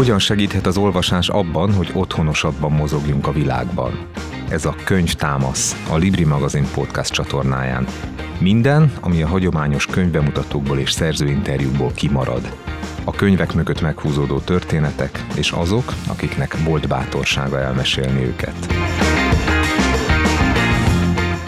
Hogyan segíthet az olvasás abban, hogy otthonosabban mozogjunk a világban? Ez a Könyv Támasz, a Libri magazin podcast csatornáján. Minden, ami a hagyományos könyvbemutatókból és szerzőinterjúkból kimarad. A könyvek mögött meghúzódó történetek, és azok, akiknek volt bátorsága elmesélni őket.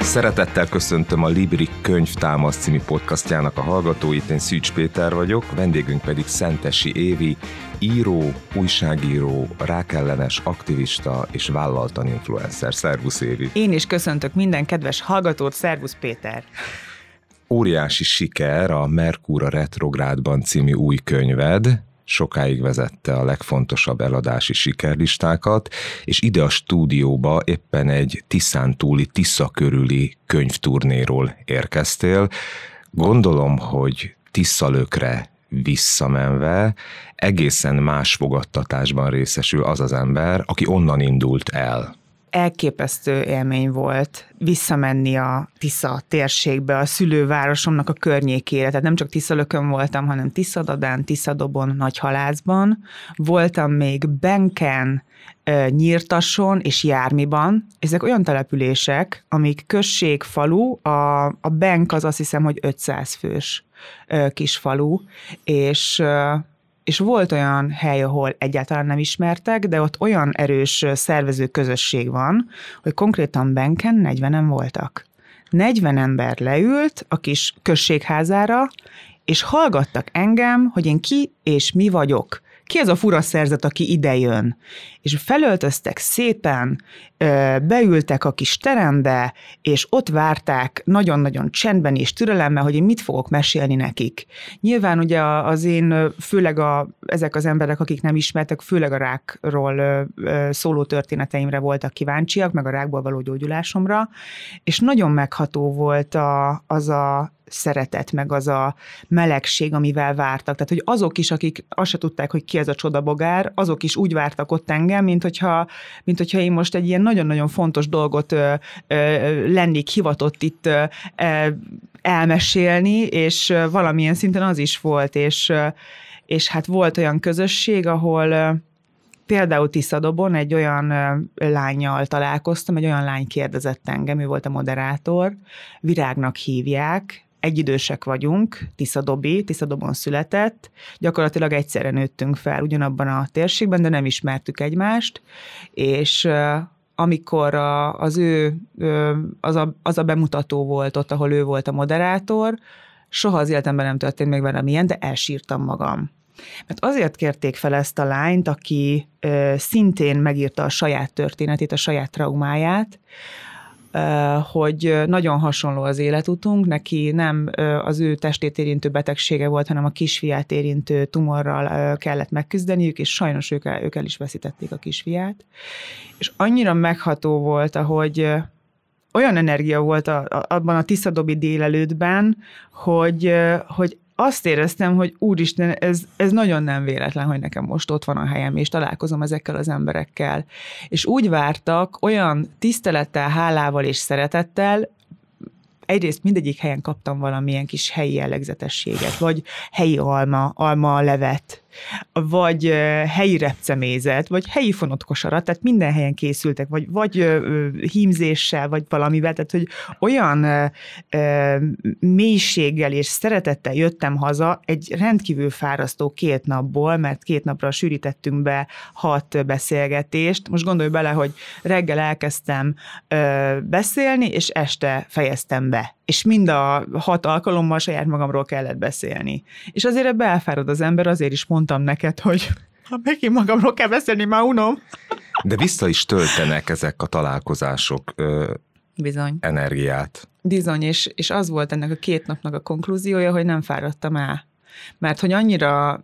Szeretettel köszöntöm a Libri Könyvtámasz című podcastjának a hallgatóit, én Szűcs Péter vagyok, vendégünk pedig Szentesi Évi, író, újságíró, rákellenes aktivista és vállaltan influencer. Szervusz Évi! Én is köszöntök minden kedves hallgatót, szervusz Péter! Óriási siker a Merkúra Retrográdban című új könyved, sokáig vezette a legfontosabb eladási sikerlistákat, és ide a stúdióba éppen egy Tiszántúli, Tisza körüli könyvturnéról érkeztél. Gondolom, hogy Tiszalökre visszamenve egészen más fogadtatásban részesül az az ember, aki onnan indult el elképesztő élmény volt visszamenni a Tisza térségbe, a szülővárosomnak a környékére. Tehát nem csak Tiszalökön voltam, hanem Tiszadadán, Tiszadobon, Nagyhalászban. Voltam még Benken, Nyírtason és Jármiban. Ezek olyan települések, amik község, falu, a, a Benk az azt hiszem, hogy 500 fős kis falu, és és volt olyan hely, ahol egyáltalán nem ismertek, de ott olyan erős szervező közösség van, hogy konkrétan Benken 40-en voltak. 40 ember leült a kis községházára, és hallgattak engem, hogy én ki és mi vagyok ki ez a fura szerzet, aki idejön? És felöltöztek szépen, beültek a kis terembe, és ott várták nagyon-nagyon csendben és türelemmel, hogy én mit fogok mesélni nekik. Nyilván ugye az én, főleg a, ezek az emberek, akik nem ismertek, főleg a rákról szóló történeteimre voltak kíváncsiak, meg a rákból való gyógyulásomra, és nagyon megható volt a, az a szeretet, meg az a melegség, amivel vártak. Tehát, hogy azok is, akik azt se tudták, hogy ki ez a csodabogár, azok is úgy vártak ott engem, mint hogyha, mint hogyha én most egy ilyen nagyon-nagyon fontos dolgot ö, ö, lennék hivatott itt ö, elmesélni, és valamilyen szinten az is volt, és, és hát volt olyan közösség, ahol például Tiszadobon egy olyan lányjal találkoztam, egy olyan lány kérdezett engem, ő volt a moderátor, Virágnak hívják, egyidősek vagyunk, Tiszadobi, Tiszadobon született, gyakorlatilag egyszerre nőttünk fel ugyanabban a térségben, de nem ismertük egymást, és amikor az ő, az a, az a bemutató volt ott, ahol ő volt a moderátor, soha az életemben nem történt még velem ilyen, de elsírtam magam. Mert azért kérték fel ezt a lányt, aki ö, szintén megírta a saját történetét, a saját traumáját, hogy nagyon hasonló az életutunk, neki nem az ő testét érintő betegsége volt, hanem a kisfiát érintő tumorral kellett megküzdeniük, és sajnos ők el, ők el is veszítették a kisfiát. És annyira megható volt, ahogy olyan energia volt a, a, abban a Tiszadobi délelőttben, hogy, hogy azt éreztem, hogy úristen, ez, ez nagyon nem véletlen, hogy nekem most ott van a helyem, és találkozom ezekkel az emberekkel. És úgy vártak, olyan tisztelettel, hálával és szeretettel, egyrészt mindegyik helyen kaptam valamilyen kis helyi jellegzetességet, vagy helyi alma, alma levet, vagy helyi repcemézet, vagy helyi fonott kosarat, tehát minden helyen készültek, vagy, vagy hímzéssel, vagy valamivel, tehát hogy olyan mélységgel és szeretettel jöttem haza egy rendkívül fárasztó két napból, mert két napra sűrítettünk be hat beszélgetést. Most gondolj bele, hogy reggel elkezdtem beszélni, és este fejeztem be. És mind a hat alkalommal saját magamról kellett beszélni. És azért ebbe elfárad az ember, azért is mond mondtam neked, hogy ha megint magamról kell beszélni, már unom. De vissza is töltenek ezek a találkozások ö, Bizony. energiát. Bizony, és, és az volt ennek a két napnak a konklúziója, hogy nem fáradtam el. Mert hogy annyira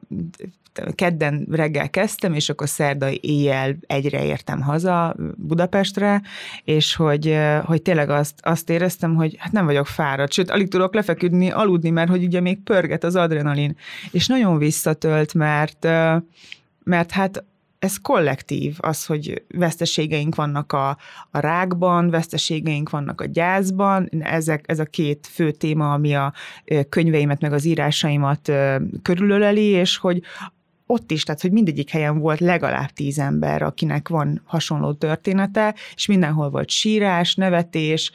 kedden reggel kezdtem, és akkor szerdai éjjel egyre értem haza Budapestre, és hogy, hogy tényleg azt, azt éreztem, hogy hát nem vagyok fáradt, sőt, alig tudok lefeküdni, aludni, mert hogy ugye még pörget az adrenalin, és nagyon visszatölt, mert, mert hát ez kollektív, az, hogy veszteségeink vannak a, a rákban, veszteségeink vannak a gyászban, ezek, ez a két fő téma, ami a könyveimet meg az írásaimat körülöleli, és hogy ott is, tehát hogy mindegyik helyen volt legalább tíz ember, akinek van hasonló története, és mindenhol volt sírás, nevetés,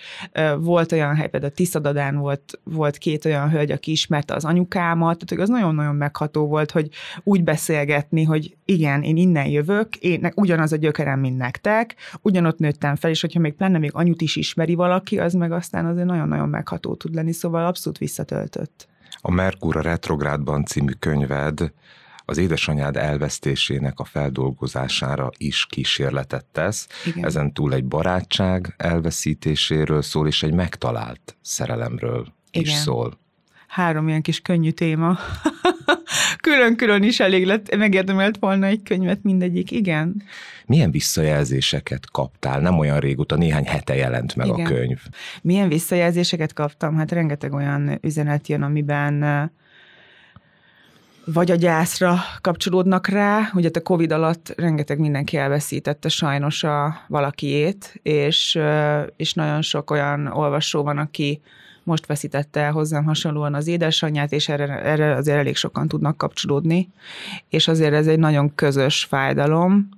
volt olyan hely, például Tiszadadán volt, volt két olyan hölgy, aki ismerte az anyukámat, tehát az nagyon-nagyon megható volt, hogy úgy beszélgetni, hogy igen, én innen jövök, én ugyanaz a gyökerem, mint nektek, ugyanott nőttem fel, és hogyha még pláne még anyut is ismeri valaki, az meg aztán azért nagyon-nagyon megható tud lenni, szóval abszolút visszatöltött. A Merkur a retrográdban című könyved az édesanyád elvesztésének a feldolgozására is kísérletet tesz. Igen. Ezen túl egy barátság elveszítéséről szól, és egy megtalált szerelemről Igen. is szól. Három ilyen kis könnyű téma. Külön-külön is elég lett, megérdemelt volna egy könyvet mindegyik, igen. Milyen visszajelzéseket kaptál? Nem olyan régóta, néhány hete jelent meg igen. a könyv. Milyen visszajelzéseket kaptam? Hát rengeteg olyan üzenet jön, amiben vagy a gyászra kapcsolódnak rá, ugye a Covid alatt rengeteg mindenki elveszítette sajnos a valakiét, és, és nagyon sok olyan olvasó van, aki most veszítette el hozzám hasonlóan az édesanyját, és erre, erre azért elég sokan tudnak kapcsolódni, és azért ez egy nagyon közös fájdalom,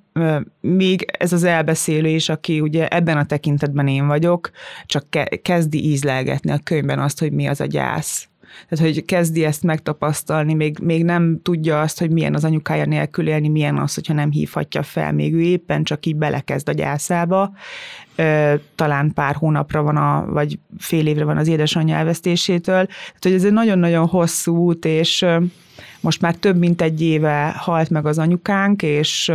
még ez az elbeszélés, aki ugye ebben a tekintetben én vagyok, csak kezdi ízlelgetni a könyvben azt, hogy mi az a gyász tehát, hogy kezdi ezt megtapasztalni, még, még nem tudja azt, hogy milyen az anyukája nélkül élni, milyen az, hogyha nem hívhatja fel, még ő éppen csak így belekezd a gyászába. Talán pár hónapra van, a, vagy fél évre van az édesanyja elvesztésétől. Tehát, hogy ez egy nagyon-nagyon hosszú út, és most már több mint egy éve halt meg az anyukánk, és,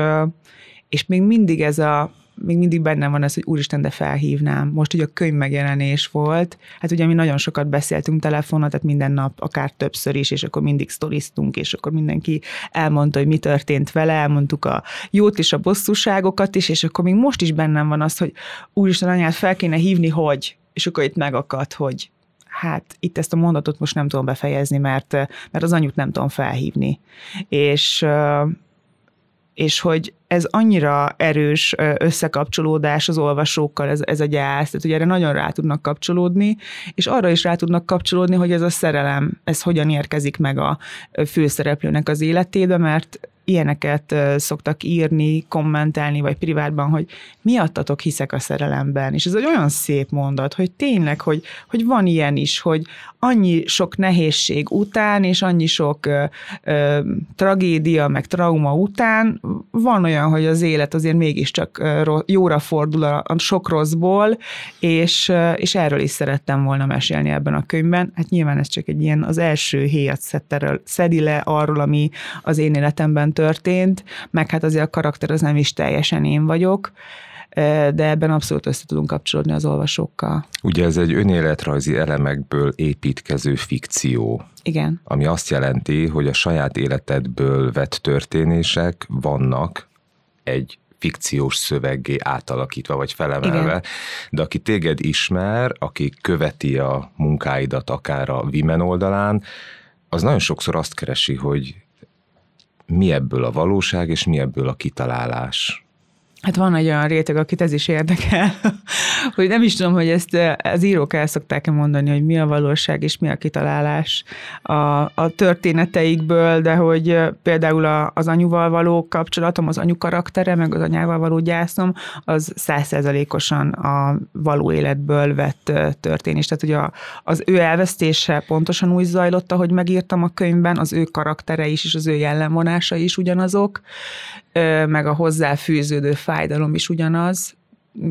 és még mindig ez a még mindig bennem van ez, hogy úristen, de felhívnám. Most ugye a könyv megjelenés volt, hát ugye mi nagyon sokat beszéltünk telefonon, tehát minden nap, akár többször is, és akkor mindig sztoriztunk, és akkor mindenki elmondta, hogy mi történt vele, elmondtuk a jót és a bosszúságokat is, és akkor még most is bennem van az, hogy úristen, anyát fel kéne hívni, hogy, és akkor itt megakadt, hogy hát itt ezt a mondatot most nem tudom befejezni, mert, mert az anyut nem tudom felhívni. És és hogy ez annyira erős összekapcsolódás az olvasókkal, ez, ez a gyász, tehát hogy erre nagyon rá tudnak kapcsolódni, és arra is rá tudnak kapcsolódni, hogy ez a szerelem, ez hogyan érkezik meg a főszereplőnek az életébe, mert ilyeneket szoktak írni, kommentelni, vagy privátban, hogy miattatok hiszek a szerelemben. És ez egy olyan szép mondat, hogy tényleg, hogy, hogy van ilyen is, hogy annyi sok nehézség után, és annyi sok ö, ö, tragédia, meg trauma után van olyan, hogy az élet azért mégiscsak jóra fordul a, a sok rosszból, és, és erről is szerettem volna mesélni ebben a könyvben. Hát nyilván ez csak egy ilyen az első héjat szedi le arról, ami az én életemben történt, meg hát azért a karakter az nem is teljesen én vagyok, de ebben abszolút össze tudunk kapcsolódni az olvasókkal. Ugye ez egy önéletrajzi elemekből építkező fikció. Igen. Ami azt jelenti, hogy a saját életedből vett történések vannak egy fikciós szöveggé átalakítva vagy felemelve, Igen. de aki téged ismer, aki követi a munkáidat akár a Vimen oldalán, az nagyon sokszor azt keresi, hogy mi ebből a valóság, és mi ebből a kitalálás. Hát van egy olyan réteg, akit ez is érdekel, hogy nem is tudom, hogy ezt eh, az írók el szokták-e mondani, hogy mi a valóság és mi a kitalálás a, a történeteikből, de hogy eh, például a, az anyuval való kapcsolatom, az anyu karaktere, meg az anyával való gyászom, az százszerzalékosan a való életből vett eh, történés. Tehát, hogy a, az ő elvesztése pontosan úgy zajlott, ahogy megírtam a könyvben, az ő karaktere is, és az ő jellemvonása is ugyanazok, meg a hozzáfűződő fájdalom is ugyanaz,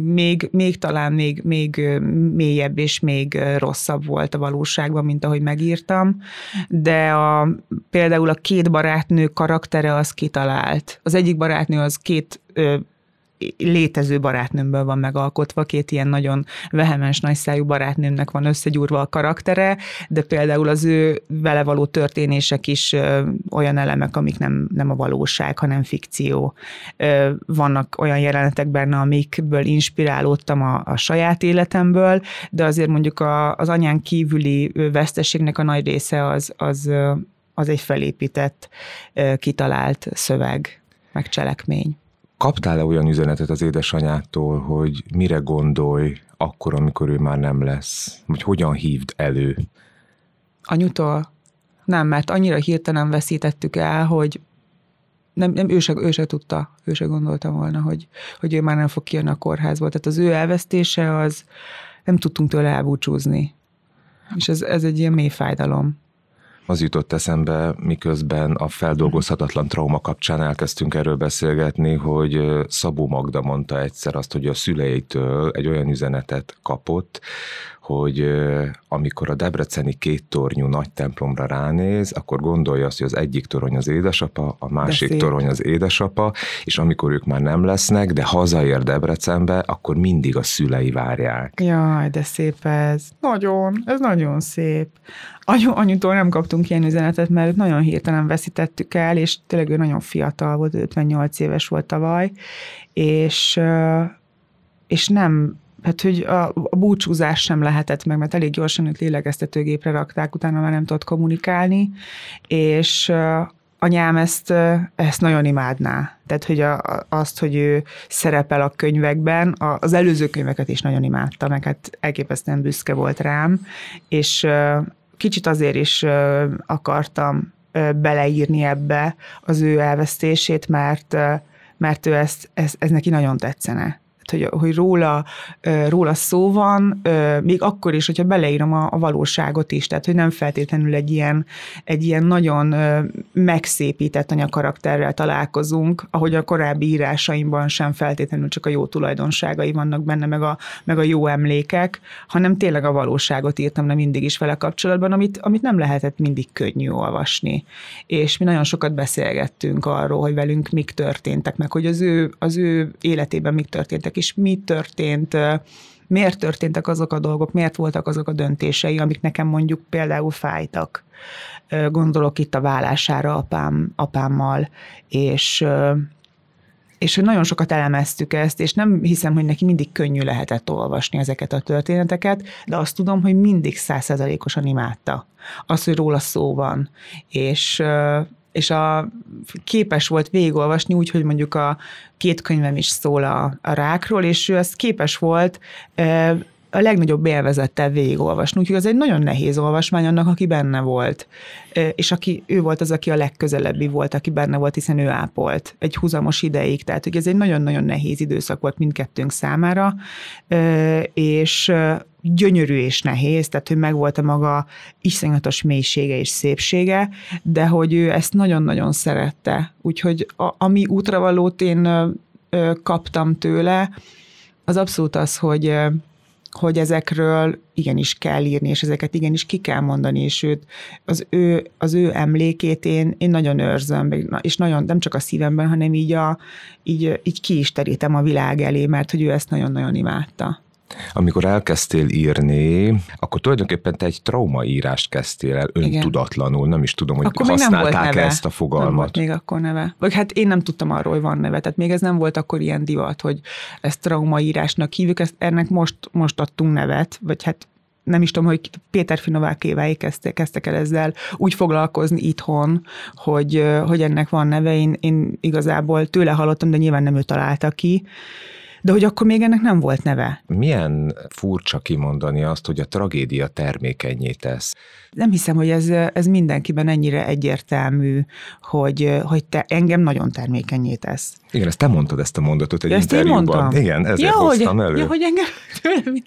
még, még talán még, még mélyebb és még rosszabb volt a valóságban, mint ahogy megírtam, de a, például a két barátnő karaktere az kitalált. Az egyik barátnő az két létező barátnőmből van megalkotva, két ilyen nagyon vehemens, nagyszájú barátnőmnek van összegyúrva a karaktere, de például az ő vele való történések is olyan elemek, amik nem, nem a valóság, hanem fikció. Vannak olyan jelenetek benne, amikből inspirálódtam a, a saját életemből, de azért mondjuk a, az anyán kívüli veszteségnek a nagy része az, az, az egy felépített, kitalált szöveg, meg cselekmény. Kaptál-e olyan üzenetet az édesanyától, hogy mire gondolj akkor, amikor ő már nem lesz? Vagy hogyan hívd elő? Anyutól? Nem, mert annyira hirtelen veszítettük el, hogy nem, nem ő, se, ő se tudta, ő se gondolta volna, hogy, hogy ő már nem fog kijönni a kórházból. Tehát az ő elvesztése az, nem tudtunk tőle elbúcsúzni. És ez, ez egy ilyen mély fájdalom az jutott eszembe, miközben a feldolgozhatatlan trauma kapcsán elkezdtünk erről beszélgetni, hogy Szabó Magda mondta egyszer azt, hogy a szüleitől egy olyan üzenetet kapott, hogy amikor a debreceni két tornyú nagy templomra ránéz, akkor gondolja azt, hogy az egyik torony az édesapa, a másik torony az édesapa, és amikor ők már nem lesznek, de hazaér Debrecenbe, akkor mindig a szülei várják. Jaj, de szép ez. Nagyon, ez nagyon szép. Anyu, anyutól nem kaptunk ilyen üzenetet, mert nagyon hirtelen veszítettük el, és tényleg ő nagyon fiatal volt, 58 éves volt tavaly, és, és nem hát, hogy a, a búcsúzás sem lehetett meg, mert elég gyorsan őt lélegeztetőgépre rakták, utána már nem tudott kommunikálni, és anyám ezt, ezt nagyon imádná. Tehát, hogy a, azt, hogy ő szerepel a könyvekben, az előző könyveket is nagyon imádta, meg hát elképesztően büszke volt rám, és kicsit azért is akartam beleírni ebbe az ő elvesztését, mert, mert ő ezt, ez, ez neki nagyon tetszene hogy, hogy róla, róla szó van, még akkor is, hogyha beleírom a, a valóságot is, tehát hogy nem feltétlenül egy ilyen, egy ilyen nagyon megszépített anyakarakterrel találkozunk, ahogy a korábbi írásaimban sem feltétlenül csak a jó tulajdonságai vannak benne, meg a, meg a jó emlékek, hanem tényleg a valóságot írtam nem mindig is vele kapcsolatban, amit, amit nem lehetett mindig könnyű olvasni. És mi nagyon sokat beszélgettünk arról, hogy velünk mik történtek, meg hogy az ő, az ő életében mik történtek, és mi történt, miért történtek azok a dolgok, miért voltak azok a döntései, amik nekem mondjuk például fájtak. Gondolok itt a vállására apám, apámmal, és és hogy nagyon sokat elemeztük ezt, és nem hiszem, hogy neki mindig könnyű lehetett olvasni ezeket a történeteket, de azt tudom, hogy mindig százszerzalékosan imádta. Az, hogy róla szó van, és és a, képes volt végigolvasni úgy, hogy mondjuk a két könyvem is szól a, a rákról, és ő ezt képes volt a legnagyobb élvezettel végigolvasni, úgyhogy az egy nagyon nehéz olvasmány annak, aki benne volt. És aki, ő volt az, aki a legközelebbi volt, aki benne volt, hiszen ő ápolt egy húzamos ideig, tehát hogy ez egy nagyon-nagyon nehéz időszak volt mindkettőnk számára, és gyönyörű és nehéz, tehát hogy megvolt a maga iszonyatos mélysége és szépsége, de hogy ő ezt nagyon-nagyon szerette. Úgyhogy a, ami útravalót én kaptam tőle, az abszolút az, hogy hogy ezekről igenis kell írni, és ezeket igenis ki kell mondani, és őt, az ő, az ő emlékét én, én nagyon őrzöm, és nagyon, nem csak a szívemben, hanem így, a, így, így ki is terítem a világ elé, mert hogy ő ezt nagyon-nagyon imádta. Amikor elkezdtél írni, akkor tulajdonképpen te egy traumaírást kezdtél el öntudatlanul, nem is tudom, hogy akkor használták nem ezt a fogalmat. Nem volt még akkor neve. Vagy hát én nem tudtam arról, hogy van neve, tehát még ez nem volt akkor ilyen divat, hogy ezt traumaírásnak hívjuk, ezt ennek most, most adtunk nevet, vagy hát nem is tudom, hogy Péter Finovákéváig kezdtek, kezdtek el ezzel úgy foglalkozni itthon, hogy, hogy ennek van neve. Én, én igazából tőle hallottam, de nyilván nem ő találta ki de hogy akkor még ennek nem volt neve. Milyen furcsa kimondani azt, hogy a tragédia termékenyé tesz? Nem hiszem, hogy ez, ez mindenkiben ennyire egyértelmű, hogy, hogy te engem nagyon termékenyé tesz. Igen, ezt te mondtad ezt a mondatot egy ezt interjúban. Igen, ezért ja, hoztam hogy, elő. Ja, hogy engem, tőlem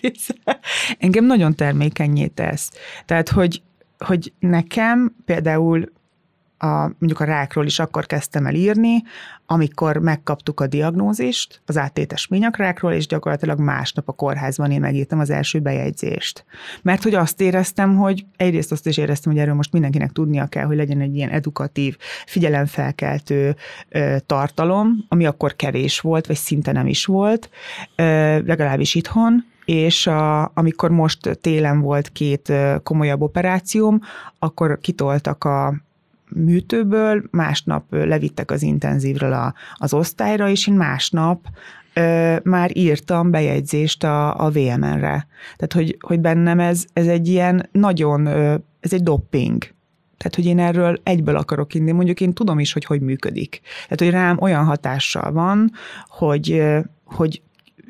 engem nagyon termékenyé tesz. Tehát, hogy, hogy nekem például a, mondjuk a rákról is akkor kezdtem el írni, amikor megkaptuk a diagnózist az áttétes ményakrákról, és gyakorlatilag másnap a kórházban én megírtam az első bejegyzést. Mert hogy azt éreztem, hogy egyrészt azt is éreztem, hogy erről most mindenkinek tudnia kell, hogy legyen egy ilyen edukatív, figyelemfelkeltő ö, tartalom, ami akkor kevés volt, vagy szinte nem is volt, ö, legalábbis itthon, és a, amikor most télen volt két komolyabb operációm, akkor kitoltak a műtőből, másnap levittek az intenzívről a, az osztályra, és én másnap ö, már írtam bejegyzést a, a VMN-re. Tehát, hogy, hogy bennem ez, ez egy ilyen nagyon, ö, ez egy dopping. Tehát, hogy én erről egyből akarok inni. Mondjuk én tudom is, hogy hogy működik. Tehát, hogy rám olyan hatással van, hogy, hogy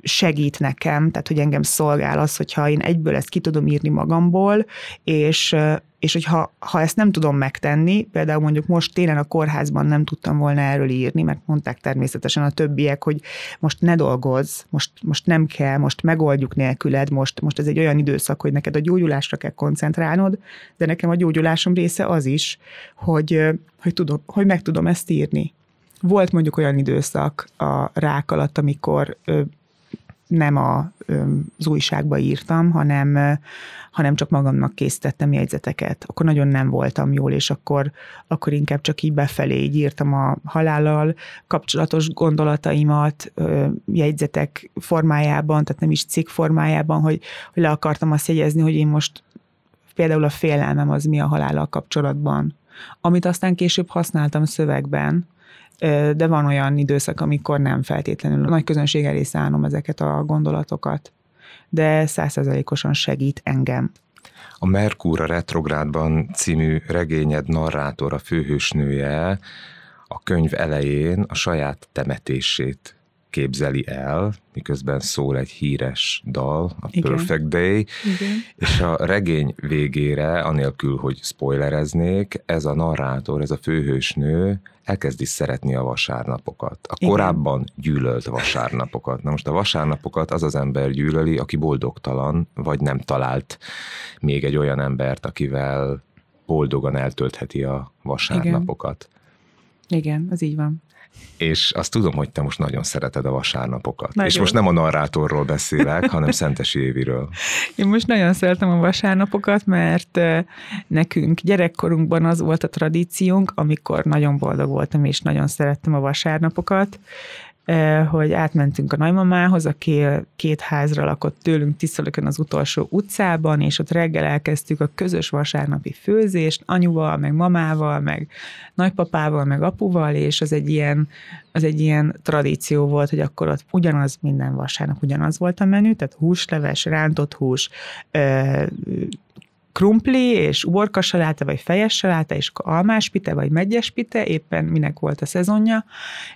segít nekem, tehát hogy engem szolgál az, hogyha én egyből ezt ki tudom írni magamból, és, és hogyha ha ezt nem tudom megtenni, például mondjuk most télen a kórházban nem tudtam volna erről írni, mert mondták természetesen a többiek, hogy most ne dolgozz, most, most nem kell, most megoldjuk nélküled, most, most ez egy olyan időszak, hogy neked a gyógyulásra kell koncentrálnod, de nekem a gyógyulásom része az is, hogy, hogy, tudom, hogy meg tudom ezt írni. Volt mondjuk olyan időszak a rák alatt, amikor nem a, az újságba írtam, hanem, hanem csak magamnak készítettem jegyzeteket. Akkor nagyon nem voltam jól, és akkor, akkor inkább csak így befelé így írtam a halállal kapcsolatos gondolataimat jegyzetek formájában, tehát nem is cikk formájában, hogy, hogy le akartam azt jegyezni, hogy én most például a félelmem az mi a halállal kapcsolatban. Amit aztán később használtam szövegben, de van olyan időszak, amikor nem feltétlenül a nagy közönség elé szállom ezeket a gondolatokat, de százszerzalékosan segít engem. A Merkur a retrográdban című regényed narrátora, főhősnője a könyv elején a saját temetését képzeli el, miközben szól egy híres dal, a Igen. Perfect Day, Igen. és a regény végére, anélkül, hogy spoilereznék, ez a narrátor, ez a főhősnő elkezdi szeretni a vasárnapokat. A Igen. korábban gyűlölt vasárnapokat. Na most a vasárnapokat az az ember gyűlöli, aki boldogtalan, vagy nem talált még egy olyan embert, akivel boldogan eltöltheti a vasárnapokat. Igen, Igen az így van és azt tudom, hogy te most nagyon szereted a vasárnapokat. Nagyon. És most nem a narrátorról beszélek, hanem Szentesi Éviről. Én most nagyon szeretem a vasárnapokat, mert nekünk gyerekkorunkban az volt a tradíciónk, amikor nagyon boldog voltam, és nagyon szerettem a vasárnapokat, hogy átmentünk a nagymamához, aki két házra lakott tőlünk Tiszalökön az utolsó utcában, és ott reggel elkezdtük a közös vasárnapi főzést, anyuval, meg mamával, meg nagypapával, meg apuval, és az egy ilyen, az egy ilyen tradíció volt, hogy akkor ott ugyanaz minden vasárnap ugyanaz volt a menü, tehát húsleves, rántott hús, krumpli, és uborkasaláta, vagy fejes saláta, és almáspite, vagy megyespite, éppen minek volt a szezonja,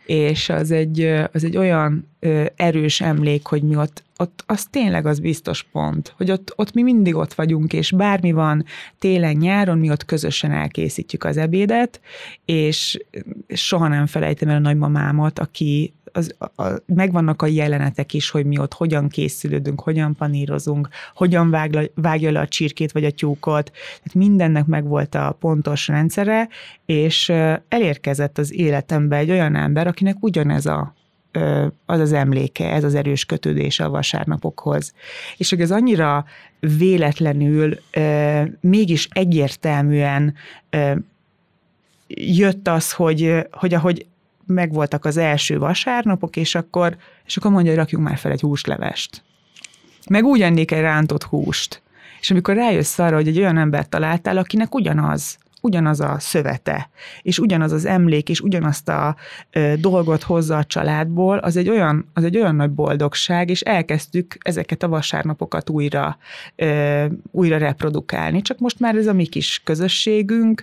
és az egy, az egy olyan erős emlék, hogy mi ott, ott az tényleg az biztos pont, hogy ott, ott mi mindig ott vagyunk, és bármi van télen, nyáron, mi ott közösen elkészítjük az ebédet, és soha nem felejtem el a nagymamámat, aki az, a, a, megvannak a jelenetek is, hogy mi ott hogyan készülődünk, hogyan panírozunk, hogyan vág, vágja le a csirkét vagy a tyúkot. Tehát mindennek megvolt a pontos rendszere, és elérkezett az életembe egy olyan ember, akinek ugyanez a az az emléke, ez az erős kötődése a vasárnapokhoz. És hogy ez annyira véletlenül, mégis egyértelműen jött az, hogy, hogy ahogy megvoltak az első vasárnapok, és akkor, és akkor mondja, hogy rakjunk már fel egy húslevest. Meg úgy ennék egy rántott húst. És amikor rájössz arra, hogy egy olyan embert találtál, akinek ugyanaz ugyanaz a szövete, és ugyanaz az emlék, és ugyanazt a ö, dolgot hozza a családból, az egy, olyan, az egy olyan nagy boldogság, és elkezdtük ezeket a vasárnapokat újra, ö, újra reprodukálni. Csak most már ez a mi kis közösségünk,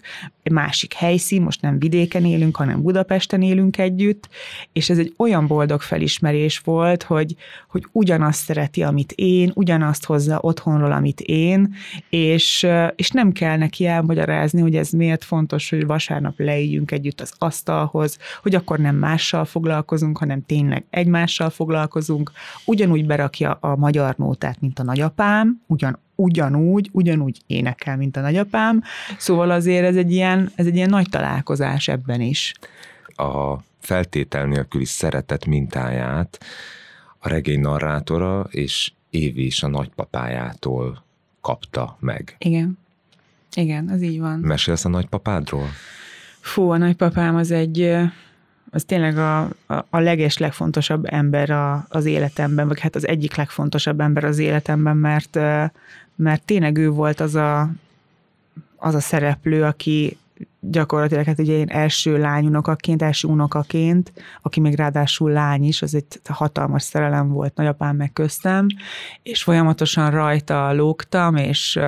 másik helyszín, most nem vidéken élünk, hanem Budapesten élünk együtt, és ez egy olyan boldog felismerés volt, hogy, hogy ugyanazt szereti, amit én, ugyanazt hozza otthonról, amit én, és, és nem kell neki elmagyarázni, hogy ez miért fontos, hogy vasárnap leüljünk együtt az asztalhoz, hogy akkor nem mással foglalkozunk, hanem tényleg egymással foglalkozunk. Ugyanúgy berakja a magyar nótát, mint a nagyapám, ugyan ugyanúgy, ugyanúgy énekel, mint a nagyapám. Szóval azért ez egy ilyen, ez egy ilyen nagy találkozás ebben is. A feltétel nélküli szeretet mintáját a regény narrátora és Évi is a nagypapájától kapta meg. Igen. Igen, az így van. Mesélsz a nagypapádról? Fú, a nagypapám az egy, az tényleg a, a, a leges, legfontosabb ember a, az életemben, vagy hát az egyik legfontosabb ember az életemben, mert, mert tényleg ő volt az a, az a szereplő, aki gyakorlatilag hát ugye én első lányunokaként, első unokaként, aki még ráadásul lány is, az egy hatalmas szerelem volt nagyapám meg köztem, és folyamatosan rajta lógtam, és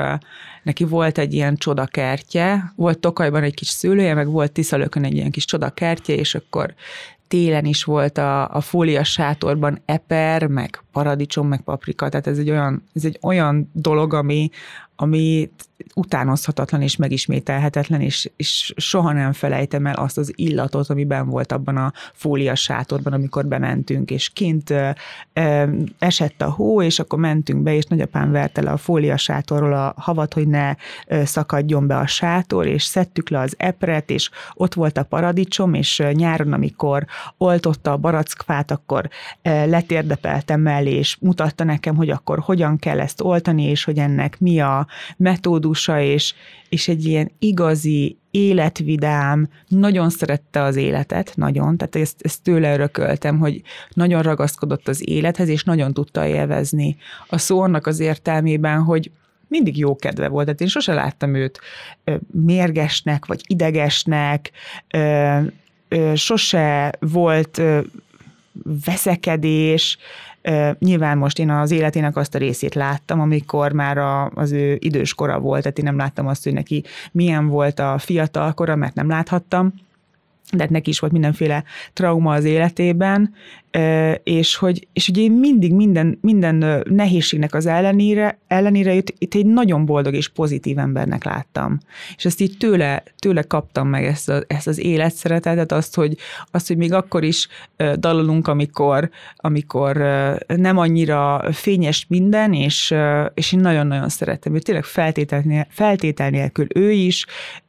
neki volt egy ilyen csodakertje, volt Tokajban egy kis szőlője, meg volt Tiszalökön egy ilyen kis csodakertje, és akkor télen is volt a, a fólia sátorban eper, meg paradicsom, meg paprika, tehát ez egy olyan, ez egy olyan dolog, ami, ami utánozhatatlan és megismételhetetlen, és, és soha nem felejtem el azt az illatot, amiben volt abban a fólia sátorban, amikor bementünk, és kint ö, ö, esett a hó, és akkor mentünk be, és nagyapám verte le a fólia sátorról a havat, hogy ne szakadjon be a sátor, és szedtük le az epret, és ott volt a paradicsom, és nyáron, amikor oltotta a barackfát, akkor ö, letérdepeltem mellé, és mutatta nekem, hogy akkor hogyan kell ezt oltani, és hogy ennek mi a metódusa, és, és egy ilyen igazi, életvidám, nagyon szerette az életet, nagyon, tehát ezt, ezt tőle örököltem, hogy nagyon ragaszkodott az élethez, és nagyon tudta élvezni. A szónak az értelmében, hogy mindig jó kedve volt, tehát én sose láttam őt mérgesnek, vagy idegesnek, sose volt veszekedés, Nyilván most én az életének azt a részét láttam, amikor már a, az ő idős kora volt, tehát én nem láttam azt, hogy neki milyen volt a fiatal kora, mert nem láthattam, de hát neki is volt mindenféle trauma az életében, és hogy, és hogy én mindig minden, minden nehézségnek az ellenére, ellenére itt, itt egy nagyon boldog és pozitív embernek láttam. És ezt így tőle, tőle kaptam meg ezt, a, ezt az életszeretetet, azt hogy, azt, hogy még akkor is dalolunk, amikor, amikor nem annyira fényes minden, és, és én nagyon-nagyon szerettem. Ő tényleg feltétel, feltétel nélkül ő is,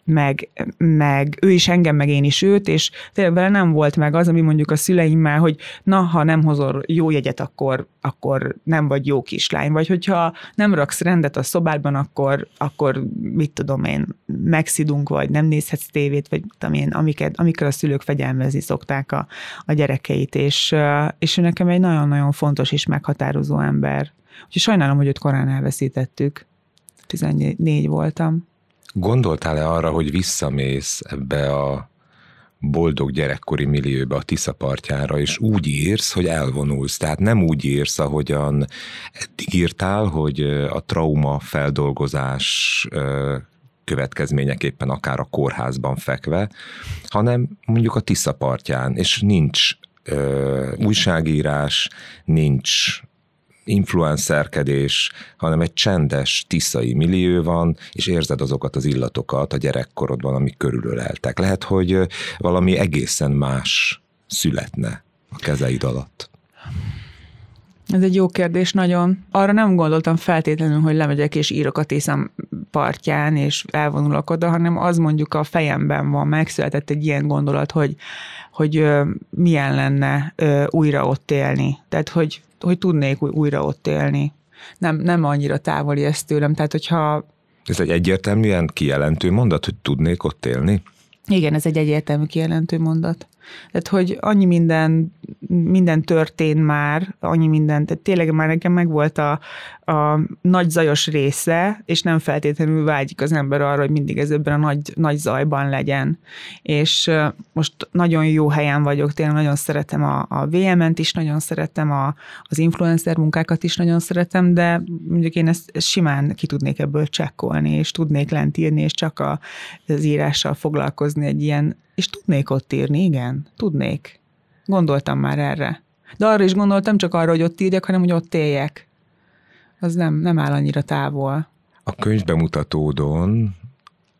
meg, meg ő is engem, meg én is őt, és tényleg vele nem volt meg az, ami mondjuk a szüleimmel, hogy na, ha nem hozol jó jegyet, akkor, akkor nem vagy jó kislány, vagy hogyha nem raksz rendet a szobádban, akkor, akkor mit tudom én, megszidunk, vagy nem nézhetsz tévét, vagy tudom én, amiket, amikor a szülők fegyelmezni szokták a, a gyerekeit, és, és ő nekem egy nagyon-nagyon fontos és meghatározó ember. Úgyhogy sajnálom, hogy őt korán elveszítettük. 14 voltam. Gondoltál-e arra, hogy visszamész ebbe a boldog gyerekkori millióbe a Tisza partjára, és úgy írsz, hogy elvonulsz. Tehát nem úgy írsz, ahogyan eddig írtál, hogy a trauma feldolgozás következményeképpen akár a kórházban fekve, hanem mondjuk a Tisza partján, és nincs ö, újságírás, nincs influencerkedés, hanem egy csendes, tiszai millió van, és érzed azokat az illatokat a gyerekkorodban, amik körülöleltek. Lehet, hogy valami egészen más születne a kezeid alatt. Ez egy jó kérdés, nagyon. Arra nem gondoltam feltétlenül, hogy lemegyek és írok a Tészem partján, és elvonulok oda, hanem az mondjuk a fejemben van, megszületett egy ilyen gondolat, hogy, hogy milyen lenne újra ott élni. Tehát, hogy hogy tudnék újra ott élni. Nem, nem annyira távoli ez tőlem, tehát hogyha... Ez egy egyértelműen kijelentő mondat, hogy tudnék ott élni? Igen, ez egy egyértelmű kijelentő mondat. Tehát, hogy annyi minden, minden történt már, annyi minden, tehát tényleg már nekem megvolt a, a nagy zajos része, és nem feltétlenül vágyik az ember arra, hogy mindig ez ebben a nagy, nagy zajban legyen. És most nagyon jó helyen vagyok, tényleg nagyon szeretem a, a VM-ent is, nagyon szeretem a, az influencer munkákat is nagyon szeretem, de mondjuk én ezt, simán ki tudnék ebből csekkolni, és tudnék lent írni, és csak a, az írással foglalkozni egy ilyen és tudnék ott írni, igen, tudnék. Gondoltam már erre. De arra is gondoltam, csak arra, hogy ott írjak, hanem hogy ott éljek. Az nem, nem áll annyira távol. A könyvbemutatódon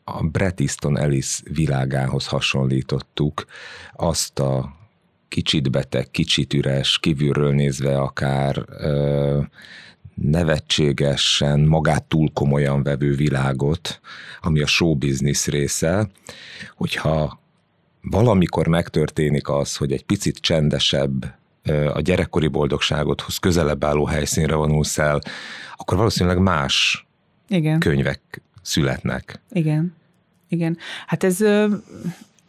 a Bret Easton Ellis világához hasonlítottuk azt a kicsit beteg, kicsit üres, kívülről nézve akár ö, nevetségesen, magát túl komolyan vevő világot, ami a show business része, hogyha valamikor megtörténik az, hogy egy picit csendesebb, a gyerekkori boldogságodhoz közelebb álló helyszínre vonulsz el, akkor valószínűleg más Igen. könyvek születnek. Igen. Igen. Hát ez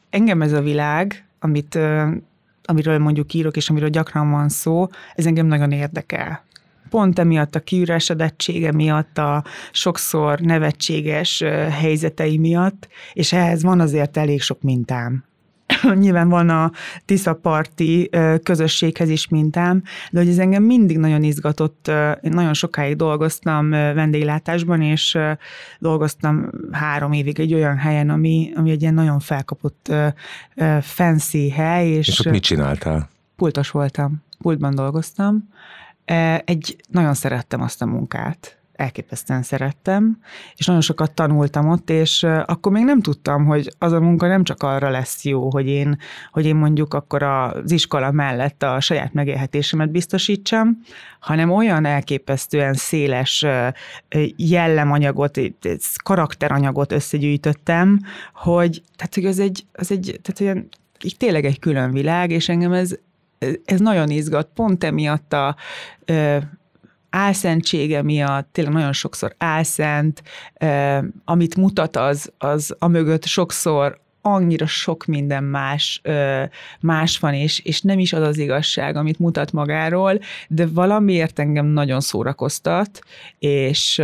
engem ez a világ, amit, amiről mondjuk írok, és amiről gyakran van szó, ez engem nagyon érdekel. Pont emiatt a kiüresedettsége miatt, a sokszor nevetséges helyzetei miatt, és ehhez van azért elég sok mintám. nyilván van a Tisza parti közösséghez is mintám, de hogy ez engem mindig nagyon izgatott. Én nagyon sokáig dolgoztam vendéglátásban, és dolgoztam három évig egy olyan helyen, ami, ami egy ilyen nagyon felkapott fancy hely. És, és ott mit csináltál? Pultos voltam, pultban dolgoztam. Egy, nagyon szerettem azt a munkát elképesztően szerettem, és nagyon sokat tanultam ott, és akkor még nem tudtam, hogy az a munka nem csak arra lesz jó, hogy én, hogy én mondjuk akkor az iskola mellett a saját megélhetésemet biztosítsam, hanem olyan elképesztően széles jellemanyagot, karakteranyagot összegyűjtöttem, hogy, tehát, hogy az egy, az egy tehát olyan, így tényleg egy külön világ, és engem ez, ez nagyon izgat, pont emiatt a álszentsége miatt, tényleg nagyon sokszor álszent, amit mutat az, az amögött sokszor annyira sok minden más, más van, és, és nem is az az igazság, amit mutat magáról, de valamiért engem nagyon szórakoztat, és,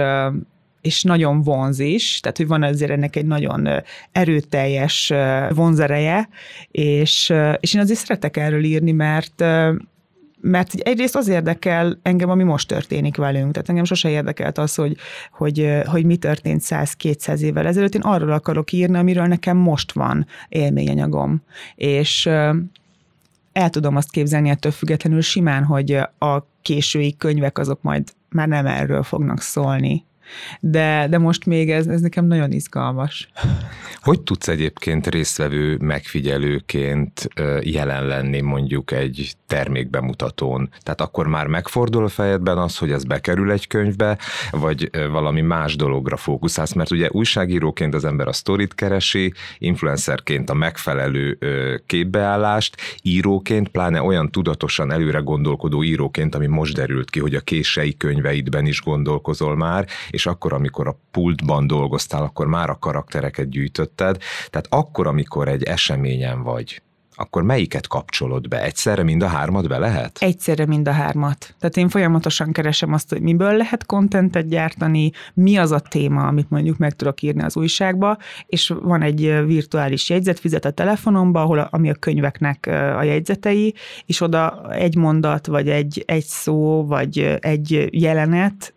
és nagyon vonz is, tehát hogy van azért ennek egy nagyon erőteljes vonzereje, és, és én azért szeretek erről írni, mert mert egyrészt az érdekel engem, ami most történik velünk. Tehát engem sose érdekelt az, hogy, hogy, hogy mi történt 100-200 évvel ezelőtt. Én arról akarok írni, amiről nekem most van élményanyagom. És el tudom azt képzelni ettől függetlenül simán, hogy a késői könyvek azok majd már nem erről fognak szólni, de, de most még ez, ez nekem nagyon izgalmas. Hogy tudsz egyébként résztvevő megfigyelőként jelen lenni mondjuk egy termékbemutatón? Tehát akkor már megfordul a fejedben az, hogy ez bekerül egy könyvbe, vagy valami más dologra fókuszálsz, mert ugye újságíróként az ember a sztorit keresi, influencerként a megfelelő képbeállást, íróként, pláne olyan tudatosan előre gondolkodó íróként, ami most derült ki, hogy a kései könyveidben is gondolkozol már, és akkor, amikor a pultban dolgoztál, akkor már a karaktereket gyűjtötted. Tehát akkor, amikor egy eseményen vagy, akkor melyiket kapcsolod be? Egyszerre mind a hármat be lehet? Egyszerre mind a hármat. Tehát én folyamatosan keresem azt, hogy miből lehet kontentet gyártani, mi az a téma, amit mondjuk meg tudok írni az újságba, és van egy virtuális jegyzetfizet a telefonomba, ahol a, ami a könyveknek a jegyzetei, és oda egy mondat, vagy egy, egy szó, vagy egy jelenet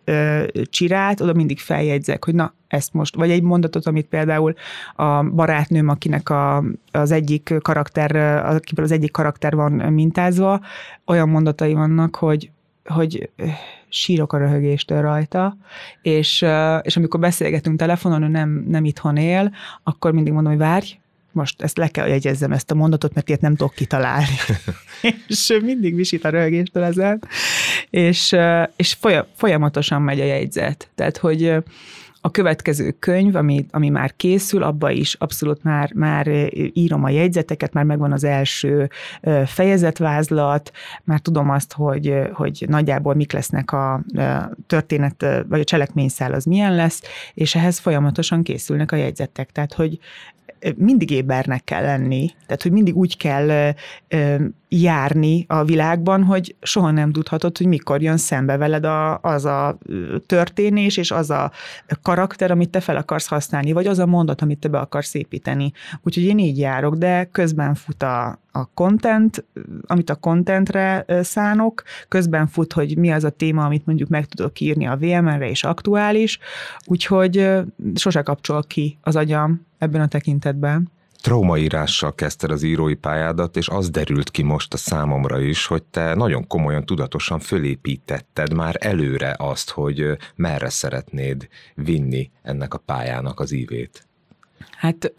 csirált, oda mindig feljegyzek, hogy na, ezt most, vagy egy mondatot, amit például a barátnőm, akinek a, az egyik karakter, akiből az egyik karakter van mintázva, olyan mondatai vannak, hogy hogy sírok a röhögéstől rajta, és, és amikor beszélgetünk telefonon, ő nem, nem itthon él, akkor mindig mondom, hogy várj, most ezt le kell jegyezzem ezt a mondatot, mert ilyet nem tudok kitalálni. és mindig visít a röhögéstől ezen, és, és folyamatosan megy a jegyzet. Tehát, hogy a következő könyv, ami, ami már készül, abba is abszolút már, már írom a jegyzeteket, már megvan az első fejezetvázlat, már tudom azt, hogy, hogy nagyjából mik lesznek a történet, vagy a cselekményszál az milyen lesz, és ehhez folyamatosan készülnek a jegyzetek. Tehát, hogy mindig ébernek kell lenni, tehát hogy mindig úgy kell járni a világban, hogy soha nem tudhatod, hogy mikor jön szembe veled a, az a történés, és az a karakter, amit te fel akarsz használni, vagy az a mondat, amit te be akarsz építeni. Úgyhogy én így járok, de közben fut a, a content, amit a contentre szánok, közben fut, hogy mi az a téma, amit mondjuk meg tudok írni a VMR-re, és aktuális, úgyhogy sose kapcsol ki az agyam ebben a tekintetben. Traumaírással kezdted az írói pályádat, és az derült ki most a számomra is, hogy te nagyon komolyan, tudatosan fölépítetted már előre azt, hogy merre szeretnéd vinni ennek a pályának az ívét. Hát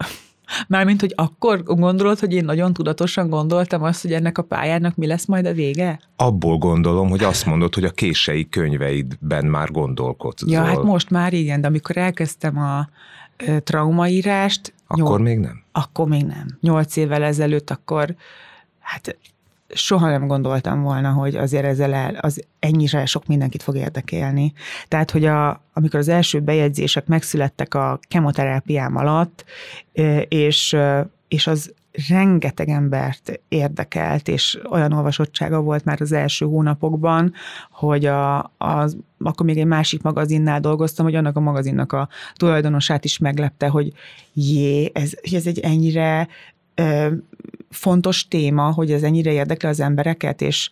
Mármint, hogy akkor gondolod, hogy én nagyon tudatosan gondoltam azt, hogy ennek a pályának mi lesz majd a vége? Abból gondolom, hogy azt mondod, hogy a kései könyveidben már gondolkodsz. Ja, hát most már igen, de amikor elkezdtem a traumaírást... Akkor nyol... még nem? Akkor még nem. Nyolc évvel ezelőtt akkor, hát soha nem gondoltam volna, hogy azért ezzel el, az ennyire sok mindenkit fog érdekelni. Tehát, hogy a, amikor az első bejegyzések megszülettek a kemoterápiám alatt, és, és az rengeteg embert érdekelt, és olyan olvasottsága volt már az első hónapokban, hogy a, az, akkor még egy másik magazinnál dolgoztam, hogy annak a magazinnak a tulajdonosát is meglepte, hogy jé, ez, ez egy ennyire fontos téma, hogy ez ennyire érdekli az embereket, és,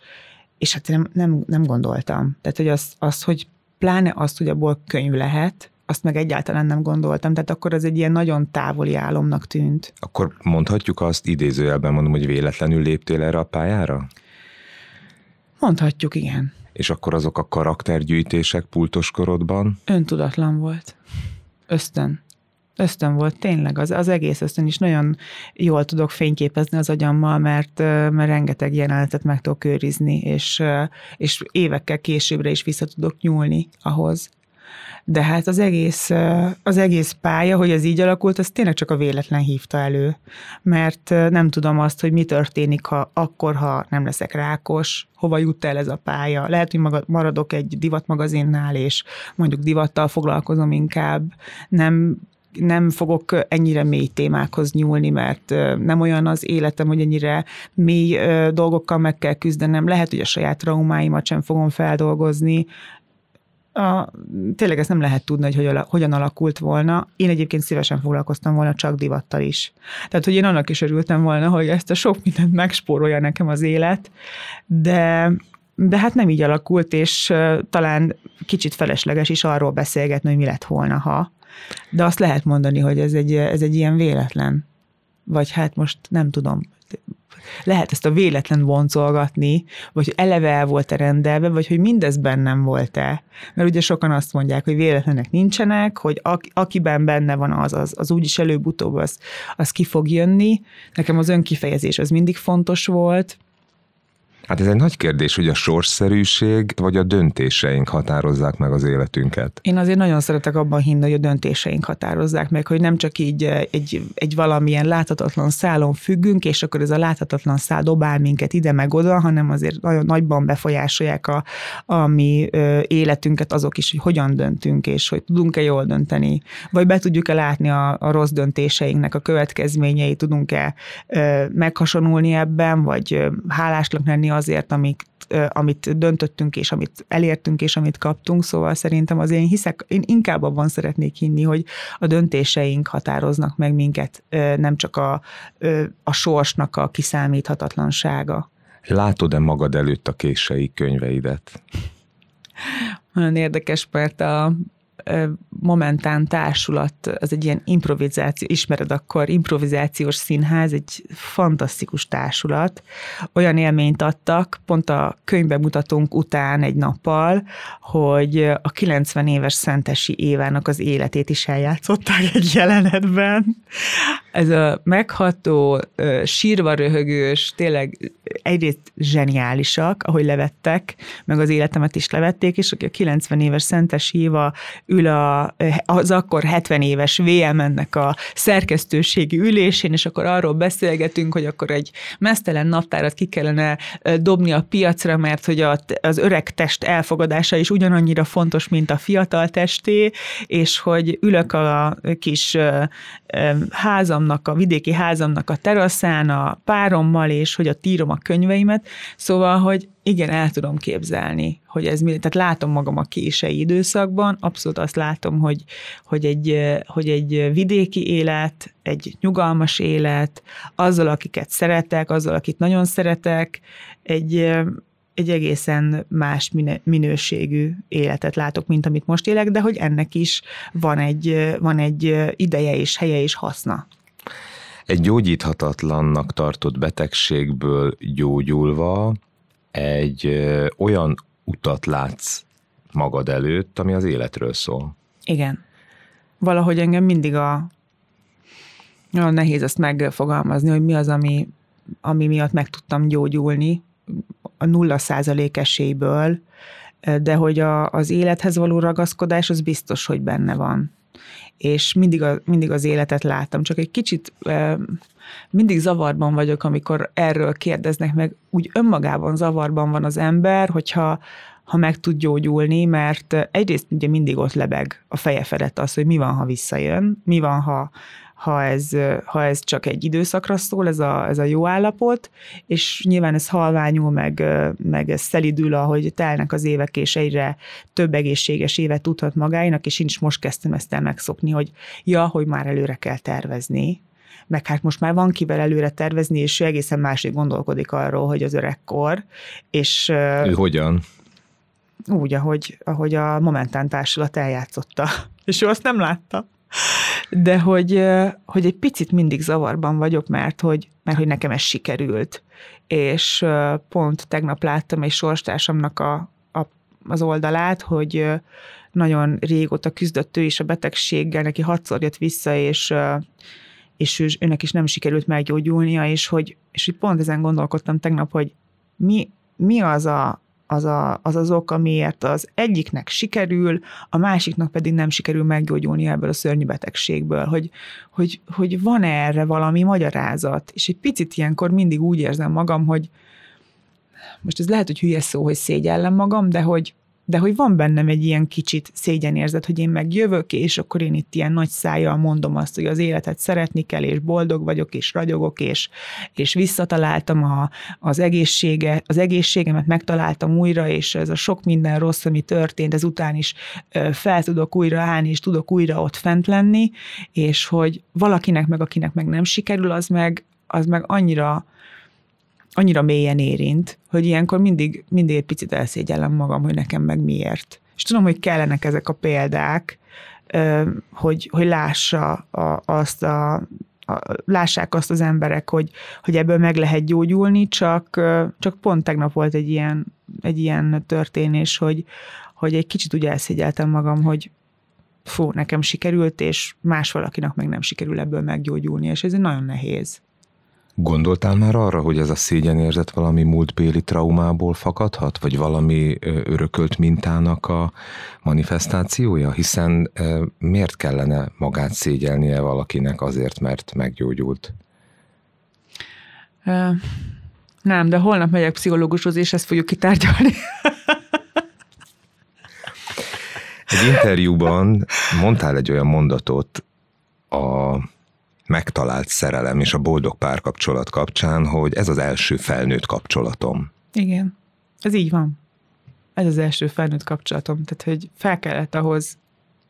és hát nem, nem, nem gondoltam. Tehát, hogy az, az, hogy pláne azt, hogy abból könyv lehet, azt meg egyáltalán nem gondoltam, tehát akkor az egy ilyen nagyon távoli álomnak tűnt. Akkor mondhatjuk azt, idézőjelben mondom, hogy véletlenül léptél erre a pályára? Mondhatjuk, igen. És akkor azok a karaktergyűjtések pultoskorodban? Öntudatlan volt. Ösztön. Ösztön volt, tényleg, az, az egész ösztön is nagyon jól tudok fényképezni az agyammal, mert, mert rengeteg jelenetet meg tudok őrizni, és, és évekkel későbbre is vissza tudok nyúlni ahhoz. De hát az egész, az egész pálya, hogy ez így alakult, az tényleg csak a véletlen hívta elő. Mert nem tudom azt, hogy mi történik ha, akkor, ha nem leszek rákos, hova jut el ez a pálya. Lehet, hogy maradok egy divatmagazinnál, és mondjuk divattal foglalkozom inkább. Nem nem fogok ennyire mély témákhoz nyúlni, mert nem olyan az életem, hogy ennyire mély dolgokkal meg kell küzdenem. Lehet, hogy a saját traumáimat sem fogom feldolgozni, a, tényleg ezt nem lehet tudni, hogy hogyan, hogyan alakult volna. Én egyébként szívesen foglalkoztam volna csak divattal is. Tehát, hogy én annak is örültem volna, hogy ezt a sok mindent megspórolja nekem az élet, de de hát nem így alakult, és talán kicsit felesleges is arról beszélgetni, hogy mi lett volna, ha. De azt lehet mondani, hogy ez egy, ez egy ilyen véletlen. Vagy hát most nem tudom, lehet ezt a véletlen boncolgatni, vagy eleve el volt-e rendelve, vagy hogy mindez bennem volt-e. Mert ugye sokan azt mondják, hogy véletlenek nincsenek, hogy akiben benne van az, az, az úgyis előbb-utóbb az, az ki fog jönni. Nekem az önkifejezés az mindig fontos volt, Hát ez egy nagy kérdés, hogy a sorsszerűség vagy a döntéseink határozzák meg az életünket. Én azért nagyon szeretek abban hinni, hogy a döntéseink határozzák meg, hogy nem csak így eh, egy, egy valamilyen láthatatlan szálon függünk, és akkor ez a láthatatlan szál dobál minket ide meg oda, hanem azért nagyon nagyban befolyásolják a, a mi életünket azok is, hogy hogyan döntünk, és hogy tudunk-e jól dönteni, vagy be tudjuk-e látni a, a rossz döntéseinknek a következményeit, tudunk-e meghasonulni ebben, vagy hálásnak lenni azért, amit, amit döntöttünk, és amit elértünk, és amit kaptunk, szóval szerintem az én hiszek, én inkább abban szeretnék hinni, hogy a döntéseink határoznak meg minket, nem csak a, a sorsnak a kiszámíthatatlansága. Látod-e magad előtt a kései könyveidet? Nagyon érdekes, mert a Momentán Társulat, az egy ilyen improvizáció, ismered akkor, improvizációs színház, egy fantasztikus társulat. Olyan élményt adtak, pont a könyvbemutatónk után egy nappal, hogy a 90 éves Szentesi Évának az életét is eljátszották egy jelenetben. Ez a megható, sírva röhögős, tényleg egyrészt zseniálisak, ahogy levettek, meg az életemet is levették, és aki a 90 éves Szentes Éva ül a, az akkor 70 éves VMN-nek a szerkesztőségi ülésén, és akkor arról beszélgetünk, hogy akkor egy mesztelen naptárat ki kellene dobni a piacra, mert hogy az öreg test elfogadása is ugyanannyira fontos, mint a fiatal testé, és hogy ülök a kis házamnak, a vidéki házamnak a teraszán a párommal, és hogy a tírom a könyveimet, szóval, hogy igen, el tudom képzelni, hogy ez mi, tehát látom magam a kései időszakban, abszolút azt látom, hogy, hogy, egy, hogy egy vidéki élet, egy nyugalmas élet, azzal, akiket szeretek, azzal, akit nagyon szeretek, egy, egy egészen más minőségű életet látok, mint amit most élek, de hogy ennek is van egy, van egy ideje és helye és haszna. Egy gyógyíthatatlannak tartott betegségből gyógyulva egy olyan utat látsz magad előtt, ami az életről szól. Igen. Valahogy engem mindig a nagyon nehéz ezt megfogalmazni, hogy mi az, ami, ami miatt meg tudtam gyógyulni a nulla százalék esélyből, de hogy a, az élethez való ragaszkodás az biztos, hogy benne van. És mindig, a, mindig az életet láttam, csak egy kicsit mindig zavarban vagyok, amikor erről kérdeznek meg, úgy önmagában zavarban van az ember, hogyha ha meg tud gyógyulni, mert egyrészt ugye mindig ott lebeg a feje felett az, hogy mi van, ha visszajön, mi van, ha, ha ez, ha ez csak egy időszakra szól, ez a, ez a jó állapot, és nyilván ez halványul, meg, meg ez szelidül, ahogy telnek az évek, és egyre több egészséges évet tudhat magáinak, és én is most kezdtem ezt el megszokni, hogy ja, hogy már előre kell tervezni, meg hát most már van kivel előre tervezni, és ő egészen másik gondolkodik arról, hogy az öregkor, és... Ő hogyan? Úgy, ahogy, ahogy a Momentán társulat eljátszotta, és ő azt nem látta. De hogy, hogy egy picit mindig zavarban vagyok, mert hogy, mert hogy nekem ez sikerült. És pont tegnap láttam egy sorstársamnak a, a, az oldalát, hogy nagyon régóta küzdött ő is a betegséggel, neki hatszor jött vissza, és és ő, őnek is nem sikerült meggyógyulnia, és hogy, és hogy pont ezen gondolkodtam tegnap, hogy mi, mi az, a, az, a, az az ok, amiért az egyiknek sikerül, a másiknak pedig nem sikerül meggyógyulni ebből a szörnyű betegségből, hogy, hogy, hogy van erre valami magyarázat, és egy picit ilyenkor mindig úgy érzem magam, hogy most ez lehet, hogy hülye szó, hogy szégyellem magam, de hogy, de hogy van bennem egy ilyen kicsit szégyenérzet, hogy én meg jövök, és akkor én itt ilyen nagy szájjal mondom azt, hogy az életet szeretni kell, és boldog vagyok, és ragyogok, és, és visszataláltam a, az, egészsége, az egészségemet, megtaláltam újra, és ez a sok minden rossz, ami történt, ezután is fel tudok újra állni, és tudok újra ott fent lenni, és hogy valakinek meg, akinek meg nem sikerül, az meg, az meg annyira annyira mélyen érint, hogy ilyenkor mindig, mindig egy picit elszégyellem magam, hogy nekem meg miért. És tudom, hogy kellenek ezek a példák, hogy, hogy lássa a, azt a, a, lássák azt az emberek, hogy, hogy ebből meg lehet gyógyulni, csak, csak pont tegnap volt egy ilyen, egy ilyen történés, hogy, hogy egy kicsit úgy elszégyeltem magam, hogy fú, nekem sikerült, és más valakinek meg nem sikerül ebből meggyógyulni, és ez nagyon nehéz. Gondoltál már arra, hogy ez a szégyenérzet valami múltbéli traumából fakadhat, vagy valami örökölt mintának a manifestációja? Hiszen miért kellene magát szégyelnie valakinek azért, mert meggyógyult? Nem, de holnap megyek pszichológushoz, és ezt fogjuk kitárgyalni. Egy interjúban mondtál egy olyan mondatot a megtalált szerelem és a boldog párkapcsolat kapcsán, hogy ez az első felnőtt kapcsolatom. Igen, ez így van. Ez az első felnőtt kapcsolatom. Tehát, hogy fel kellett ahhoz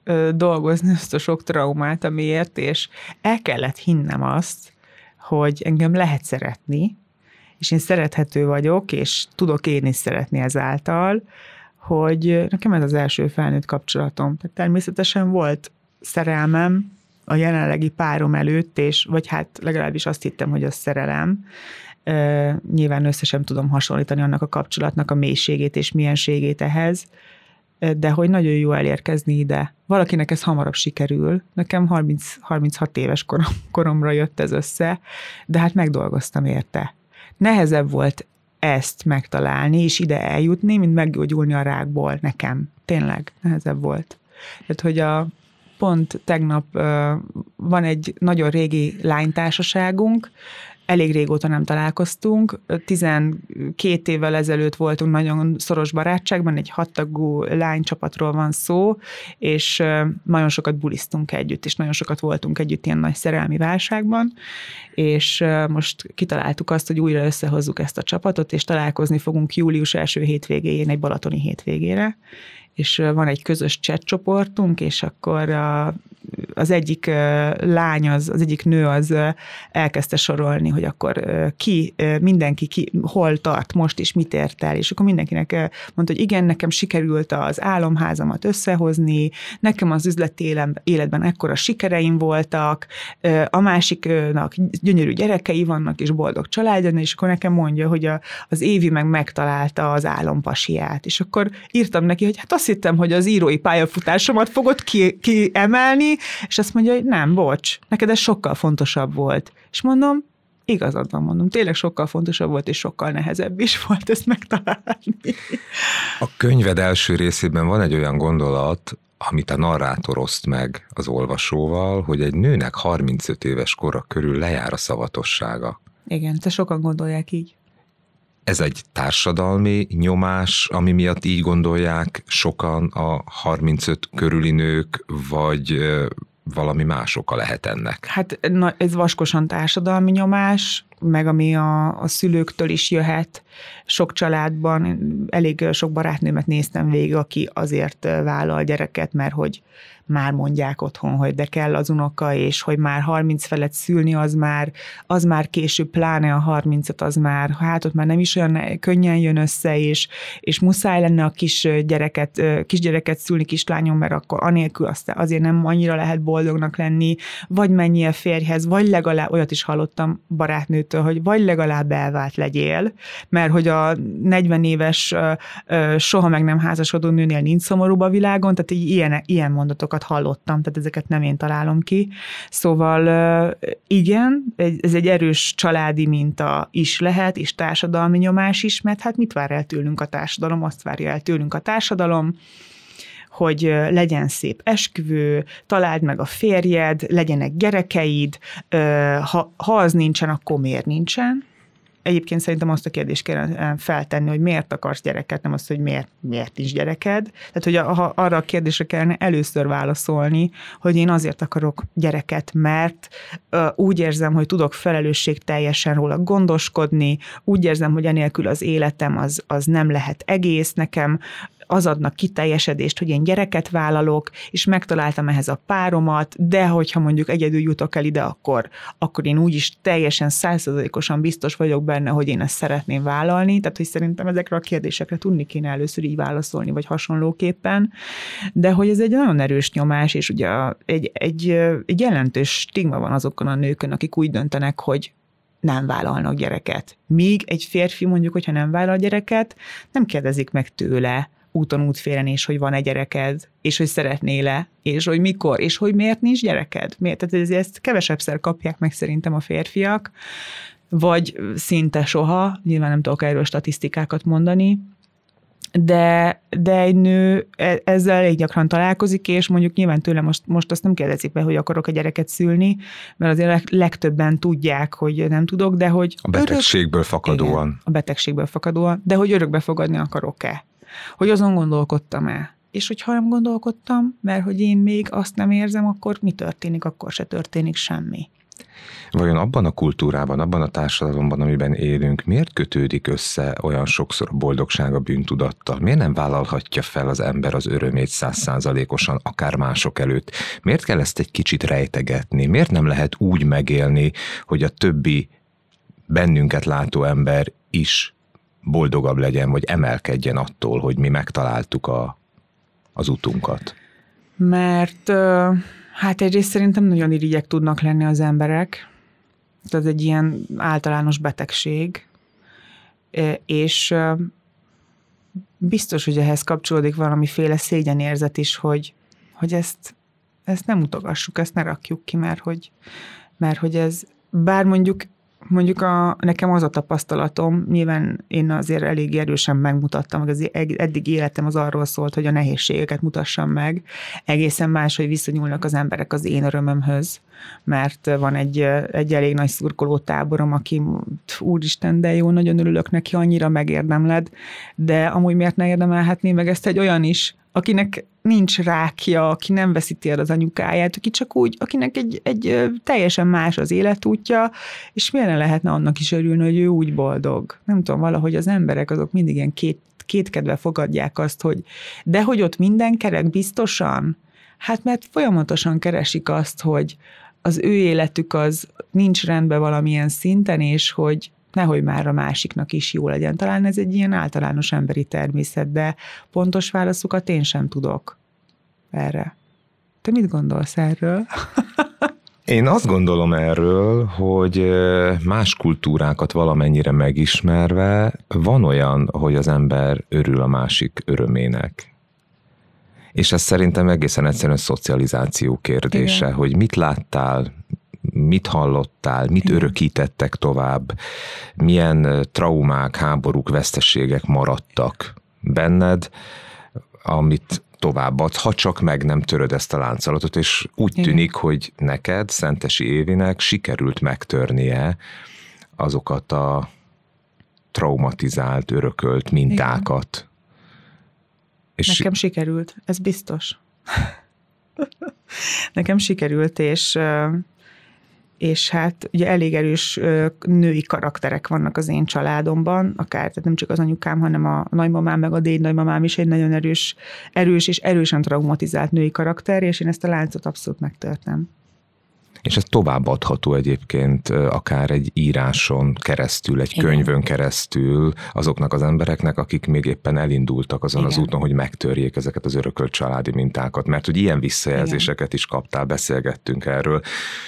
ö, dolgozni ezt a sok traumát, amiért, és el kellett hinnem azt, hogy engem lehet szeretni, és én szerethető vagyok, és tudok én is szeretni ezáltal, hogy nekem ez az első felnőtt kapcsolatom. Tehát természetesen volt szerelmem, a jelenlegi párom előtt, és vagy hát legalábbis azt hittem, hogy az szerelem. Nyilván össze sem tudom hasonlítani annak a kapcsolatnak a mélységét és mienségét ehhez, de hogy nagyon jó elérkezni ide. Valakinek ez hamarabb sikerül. Nekem 30, 36 éves korom, koromra jött ez össze, de hát megdolgoztam érte. Nehezebb volt ezt megtalálni és ide eljutni, mint meggyógyulni a rákból nekem. Tényleg nehezebb volt. Tehát, hogy a pont tegnap van egy nagyon régi lánytársaságunk, elég régóta nem találkoztunk. 12 évvel ezelőtt voltunk nagyon szoros barátságban, egy hattagú lánycsapatról van szó, és nagyon sokat bulisztunk együtt, és nagyon sokat voltunk együtt ilyen nagy szerelmi válságban, és most kitaláltuk azt, hogy újra összehozzuk ezt a csapatot, és találkozni fogunk július első hétvégéjén, egy balatoni hétvégére, és van egy közös chat csoportunk, és akkor a, az egyik lány, az, az egyik nő az elkezdte sorolni, hogy akkor ki, mindenki ki, hol tart most, és mit ért el, és akkor mindenkinek mondta, hogy igen, nekem sikerült az álomházamat összehozni, nekem az üzleti életben ekkora sikereim voltak, a másiknak gyönyörű gyerekei vannak, és boldog családja, és akkor nekem mondja, hogy a, az Évi meg megtalálta az álompasiát, és akkor írtam neki, hogy hát azt hittem, hogy az írói pályafutásomat fogod ki, kiemelni, és azt mondja, hogy nem, bocs, neked ez sokkal fontosabb volt. És mondom, igazad van, mondom, tényleg sokkal fontosabb volt, és sokkal nehezebb is volt ezt megtalálni. A könyved első részében van egy olyan gondolat, amit a narrátor oszt meg az olvasóval, hogy egy nőnek 35 éves kora körül lejár a szavatossága. Igen, te sokan gondolják így. Ez egy társadalmi nyomás, ami miatt így gondolják sokan a 35 körüli nők, vagy valami más oka lehet ennek? Hát na, ez vaskosan társadalmi nyomás, meg ami a, a szülőktől is jöhet. Sok családban, elég sok barátnőmet néztem végig, aki azért vállal gyereket, mert hogy már mondják otthon, hogy de kell az unoka, és hogy már 30 felett szülni, az már, az már később, pláne a 30 az már, hát ott már nem is olyan könnyen jön össze, és, és muszáj lenne a kis gyereket, kisgyereket szülni kislányom, mert akkor anélkül azt azért nem annyira lehet boldognak lenni, vagy mennyi a férjhez, vagy legalább, olyat is hallottam barátnőtől, hogy vagy legalább elvált legyél, mert hogy a 40 éves soha meg nem házasodó nőnél nincs szomorúbb a világon, tehát ilyen, ilyen mondatokat hallottam, tehát ezeket nem én találom ki. Szóval igen, ez egy erős családi minta is lehet, és társadalmi nyomás is, mert hát mit vár el tőlünk a társadalom? Azt várja el tőlünk a társadalom, hogy legyen szép esküvő, találd meg a férjed, legyenek gyerekeid, ha, ha az nincsen, akkor miért nincsen? Egyébként szerintem azt a kérdést kell feltenni, hogy miért akarsz gyereket, nem azt, hogy miért, miért nincs gyereked. Tehát, hogy a, ha arra a kérdésre kellene először válaszolni, hogy én azért akarok gyereket, mert uh, úgy érzem, hogy tudok felelősség teljesen róla gondoskodni, úgy érzem, hogy enélkül az életem az, az nem lehet egész, nekem az adnak kiteljesedést, hogy én gyereket vállalok, és megtaláltam ehhez a páromat, de hogyha mondjuk egyedül jutok el ide, akkor, akkor én úgyis teljesen százszerzalékosan biztos vagyok benne, hogy én ezt szeretném vállalni, tehát hogy szerintem ezekre a kérdésekre tudni kéne először így válaszolni, vagy hasonlóképpen, de hogy ez egy nagyon erős nyomás, és ugye egy, egy, egy jelentős stigma van azokon a nőkön, akik úgy döntenek, hogy nem vállalnak gyereket. Míg egy férfi mondjuk, hogyha nem vállal gyereket, nem kérdezik meg tőle, úton útfélen és hogy van egy gyereked, és hogy szeretnél-e, és hogy mikor, és hogy miért nincs gyereked. Miért? Tehát ezt kevesebbszer kapják meg szerintem a férfiak, vagy szinte soha, nyilván nem tudok erről statisztikákat mondani, de, de egy nő e, ezzel elég gyakran találkozik, és mondjuk nyilván tőle most, most azt nem kérdezik be, hogy akarok a gyereket szülni, mert azért legtöbben tudják, hogy nem tudok, de hogy... A betegségből örök, fakadóan. Igen, a betegségből fakadóan, de hogy örökbe fogadni akarok-e hogy azon gondolkodtam-e. És hogyha nem gondolkodtam, mert hogy én még azt nem érzem, akkor mi történik, akkor se történik semmi. Vajon abban a kultúrában, abban a társadalomban, amiben élünk, miért kötődik össze olyan sokszor a boldogság a bűntudattal? Miért nem vállalhatja fel az ember az örömét százszázalékosan, akár mások előtt? Miért kell ezt egy kicsit rejtegetni? Miért nem lehet úgy megélni, hogy a többi bennünket látó ember is boldogabb legyen, vagy emelkedjen attól, hogy mi megtaláltuk a, az utunkat? Mert hát egyrészt szerintem nagyon irigyek tudnak lenni az emberek. Ez egy ilyen általános betegség, és biztos, hogy ehhez kapcsolódik valamiféle szégyenérzet is, hogy, hogy ezt, ezt nem mutogassuk, ezt ne rakjuk ki, mert hogy, mert hogy ez, bár mondjuk mondjuk a, nekem az a tapasztalatom, nyilván én azért elég erősen megmutattam, hogy az eddig életem az arról szólt, hogy a nehézségeket mutassam meg. Egészen más, hogy viszonyulnak az emberek az én örömömhöz, mert van egy, egy elég nagy szurkoló táborom, aki úristen, de jó, nagyon örülök neki, annyira megérdemled, de amúgy miért ne érdemelhetné meg ezt egy olyan is, akinek nincs rákja, aki nem veszíti el az anyukáját, aki csak úgy, akinek egy, egy teljesen más az életútja, és milyen lehetne annak is örülni, hogy ő úgy boldog. Nem tudom, valahogy az emberek azok mindig ilyen két, kétkedve fogadják azt, hogy de hogy ott minden kerek biztosan? Hát mert folyamatosan keresik azt, hogy az ő életük az nincs rendben valamilyen szinten, és hogy nehogy már a másiknak is jó legyen. Talán ez egy ilyen általános emberi természet, de pontos válaszokat én sem tudok erre. Te mit gondolsz erről? Én azt gondolom erről, hogy más kultúrákat valamennyire megismerve van olyan, hogy az ember örül a másik örömének. És ez szerintem egészen egyszerűen szocializáció kérdése, Igen. hogy mit láttál, mit hallottál, mit Igen. örökítettek tovább, milyen traumák, háborúk, veszteségek maradtak benned, amit továbbadsz, ha csak meg nem töröd ezt a láncolatot, és úgy Igen. tűnik, hogy neked, Szentesi Évinek sikerült megtörnie azokat a traumatizált, örökölt mintákat. Igen. És Nekem sikerült, ez biztos. Nekem sikerült, és és hát ugye elég erős női karakterek vannak az én családomban, akár tehát nem csak az anyukám, hanem a nagymamám, meg a déd nagymamám is egy nagyon erős, erős és erősen traumatizált női karakter, és én ezt a láncot abszolút megtörtem. És ez továbbadható egyébként akár egy íráson keresztül, egy Igen. könyvön keresztül azoknak az embereknek, akik még éppen elindultak azon Igen. az úton, hogy megtörjék ezeket az örökölt családi mintákat. Mert hogy ilyen visszajelzéseket Igen. is kaptál, beszélgettünk erről,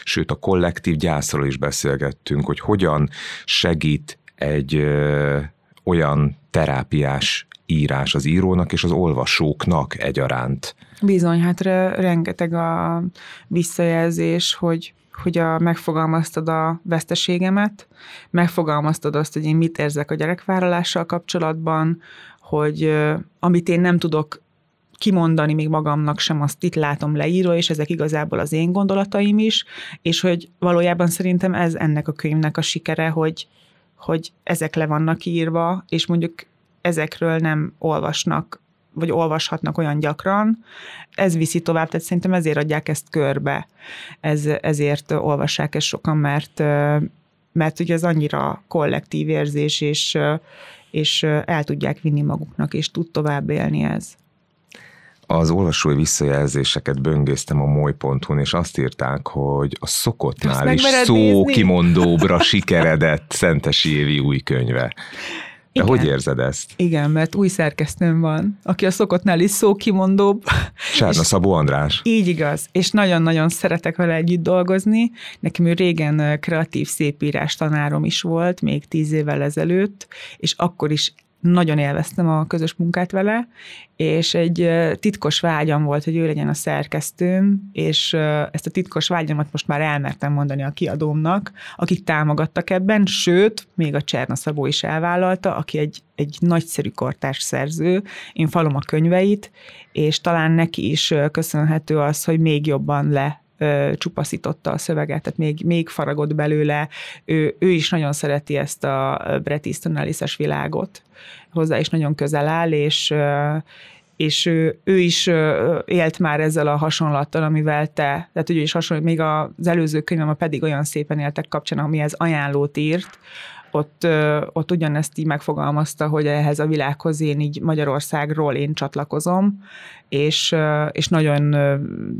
sőt a kollektív gyászról is beszélgettünk, hogy hogyan segít egy ö, olyan terápiás írás az írónak és az olvasóknak egyaránt. Bizony, hát rengeteg a visszajelzés, hogy hogy a, megfogalmaztad a veszteségemet, megfogalmaztad azt, hogy én mit érzek a gyerekvállalással kapcsolatban, hogy amit én nem tudok kimondani még magamnak sem, azt itt látom leírva, és ezek igazából az én gondolataim is, és hogy valójában szerintem ez ennek a könyvnek a sikere, hogy, hogy ezek le vannak írva, és mondjuk ezekről nem olvasnak vagy olvashatnak olyan gyakran, ez viszi tovább, tehát szerintem ezért adják ezt körbe, ez, ezért olvassák ezt sokan, mert, mert ugye ez annyira kollektív érzés, és, és el tudják vinni maguknak, és tud tovább élni ez. Az olvasói visszajelzéseket böngésztem a moly.hu-n, és azt írták, hogy a szokottnál is szó nézni? kimondóbra sikeredett Szentesi Évi új könyve. De Igen. hogy érzed ezt? Igen, mert új szerkesztőm van, aki a szokottnál is szókimondóbb. Sárna Szabó András. Így igaz, és nagyon-nagyon szeretek vele együtt dolgozni. Nekem ő régen kreatív szépírás tanárom is volt, még tíz évvel ezelőtt, és akkor is nagyon élveztem a közös munkát vele, és egy titkos vágyam volt, hogy ő legyen a szerkesztőm, és ezt a titkos vágyamat most már elmertem mondani a kiadómnak, akik támogattak ebben, sőt, még a Cserna Szabó is elvállalta, aki egy, egy nagyszerű kortárs szerző, én falom a könyveit, és talán neki is köszönhető az, hogy még jobban le csupaszította a szöveget, tehát még, még faragott belőle. Ő, ő is nagyon szereti ezt a Bret Easton Ellis-es világot, hozzá is nagyon közel áll, és és ő, ő is élt már ezzel a hasonlattal, amivel te, tehát ugye is hasonló, még az előző könyvem pedig olyan szépen éltek kapcsán, amihez ajánlót írt, ott, ott ugyanezt így megfogalmazta, hogy ehhez a világhoz én így Magyarországról én csatlakozom, és, és nagyon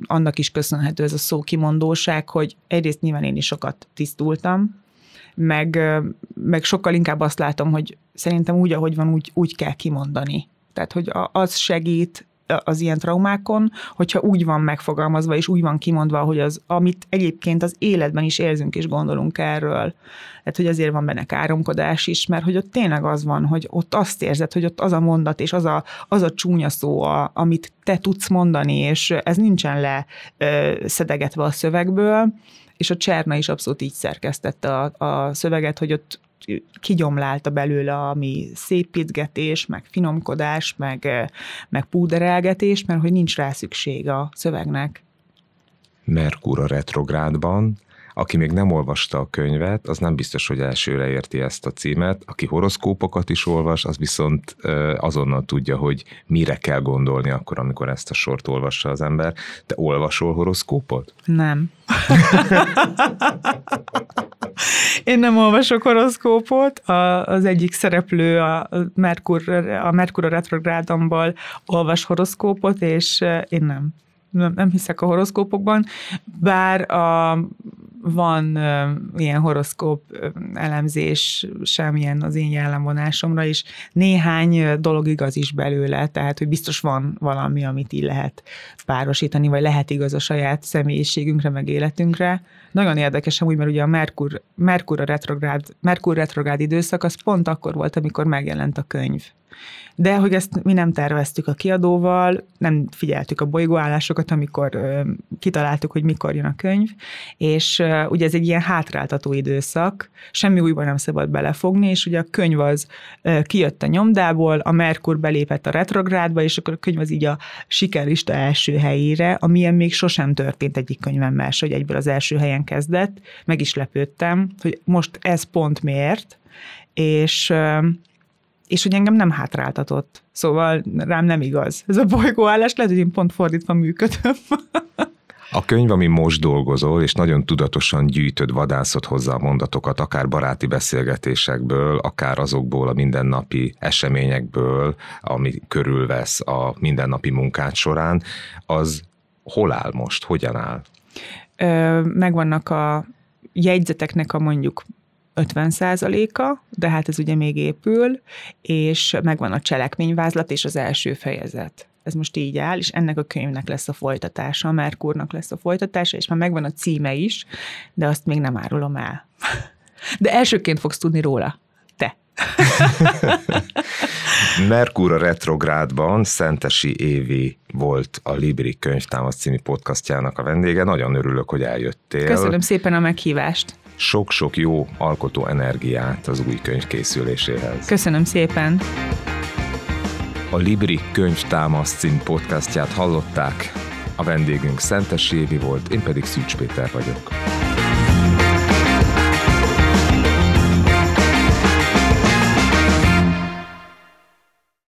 annak is köszönhető ez a szókimondóság, hogy egyrészt nyilván én is sokat tisztultam, meg, meg sokkal inkább azt látom, hogy szerintem úgy, ahogy van, úgy, úgy kell kimondani. Tehát, hogy az segít az ilyen traumákon, hogyha úgy van megfogalmazva, és úgy van kimondva, hogy az, amit egyébként az életben is érzünk és gondolunk erről. Tehát, hogy azért van benne káromkodás is, mert hogy ott tényleg az van, hogy ott azt érzed, hogy ott az a mondat, és az a, az a csúnya szó, a, amit te tudsz mondani, és ez nincsen le ö, szedegetve a szövegből, és a Cserna is abszolút így szerkesztette a, a szöveget, hogy ott kigyomlálta belőle ami szépítgetés, meg finomkodás, meg, meg púderelgetés, mert hogy nincs rá szükség a szövegnek. Merkur a retrográdban, aki még nem olvasta a könyvet, az nem biztos, hogy elsőre érti ezt a címet. Aki horoszkópokat is olvas, az viszont azonnal tudja, hogy mire kell gondolni akkor, amikor ezt a sort olvassa az ember. Te olvasol horoszkópot? Nem. Én nem olvasok horoszkópot. A, az egyik szereplő a Merkur, a Merkur a retrográdomból olvas horoszkópot, és én nem nem, nem hiszek a horoszkópokban, bár a, van ilyen horoszkóp elemzés semmilyen az én jellemvonásomra, és néhány dolog igaz is belőle, tehát hogy biztos van valami, amit így lehet párosítani, vagy lehet igaz a saját személyiségünkre, meg életünkre. Nagyon érdekes úgy, mert ugye a Merkur, Merkur a retrográd, Merkur retrográd időszak az pont akkor volt, amikor megjelent a könyv. De hogy ezt mi nem terveztük a kiadóval, nem figyeltük a bolygóállásokat, amikor kitaláltuk, hogy mikor jön a könyv, és ugye ez egy ilyen hátráltató időszak, semmi újban nem szabad belefogni, és ugye a könyv az ö, kijött a nyomdából, a Merkur belépett a retrográdba, és akkor a könyv az így a sikerlista első helyére, amilyen még sosem történt egyik könyvemmel, hogy egyből az első helyen kezdett, meg is lepődtem, hogy most ez pont miért, és és hogy engem nem hátráltatott. Szóval rám nem igaz. Ez a bolygóállás lehet, hogy én pont fordítva működöm. A könyv, ami most dolgozol, és nagyon tudatosan gyűjtöd, vadászod hozzá a mondatokat, akár baráti beszélgetésekből, akár azokból a mindennapi eseményekből, ami körülvesz a mindennapi munkát során, az hol áll most, hogyan áll? Megvannak a jegyzeteknek a mondjuk 50 a de hát ez ugye még épül, és megvan a cselekményvázlat és az első fejezet. Ez most így áll, és ennek a könyvnek lesz a folytatása, a Merkurnak lesz a folytatása, és már megvan a címe is, de azt még nem árulom el. De elsőként fogsz tudni róla. Te. Merkur a retrográdban Szentesi Évi volt a Libri könyvtámasz című podcastjának a vendége. Nagyon örülök, hogy eljöttél. Köszönöm szépen a meghívást. Sok-sok jó alkotó energiát az új könyv készüléséhez. Köszönöm szépen. A Libri könyvtámasz című podcastját hallották. A vendégünk Szentesi Évi volt, én pedig Szűcs Péter vagyok.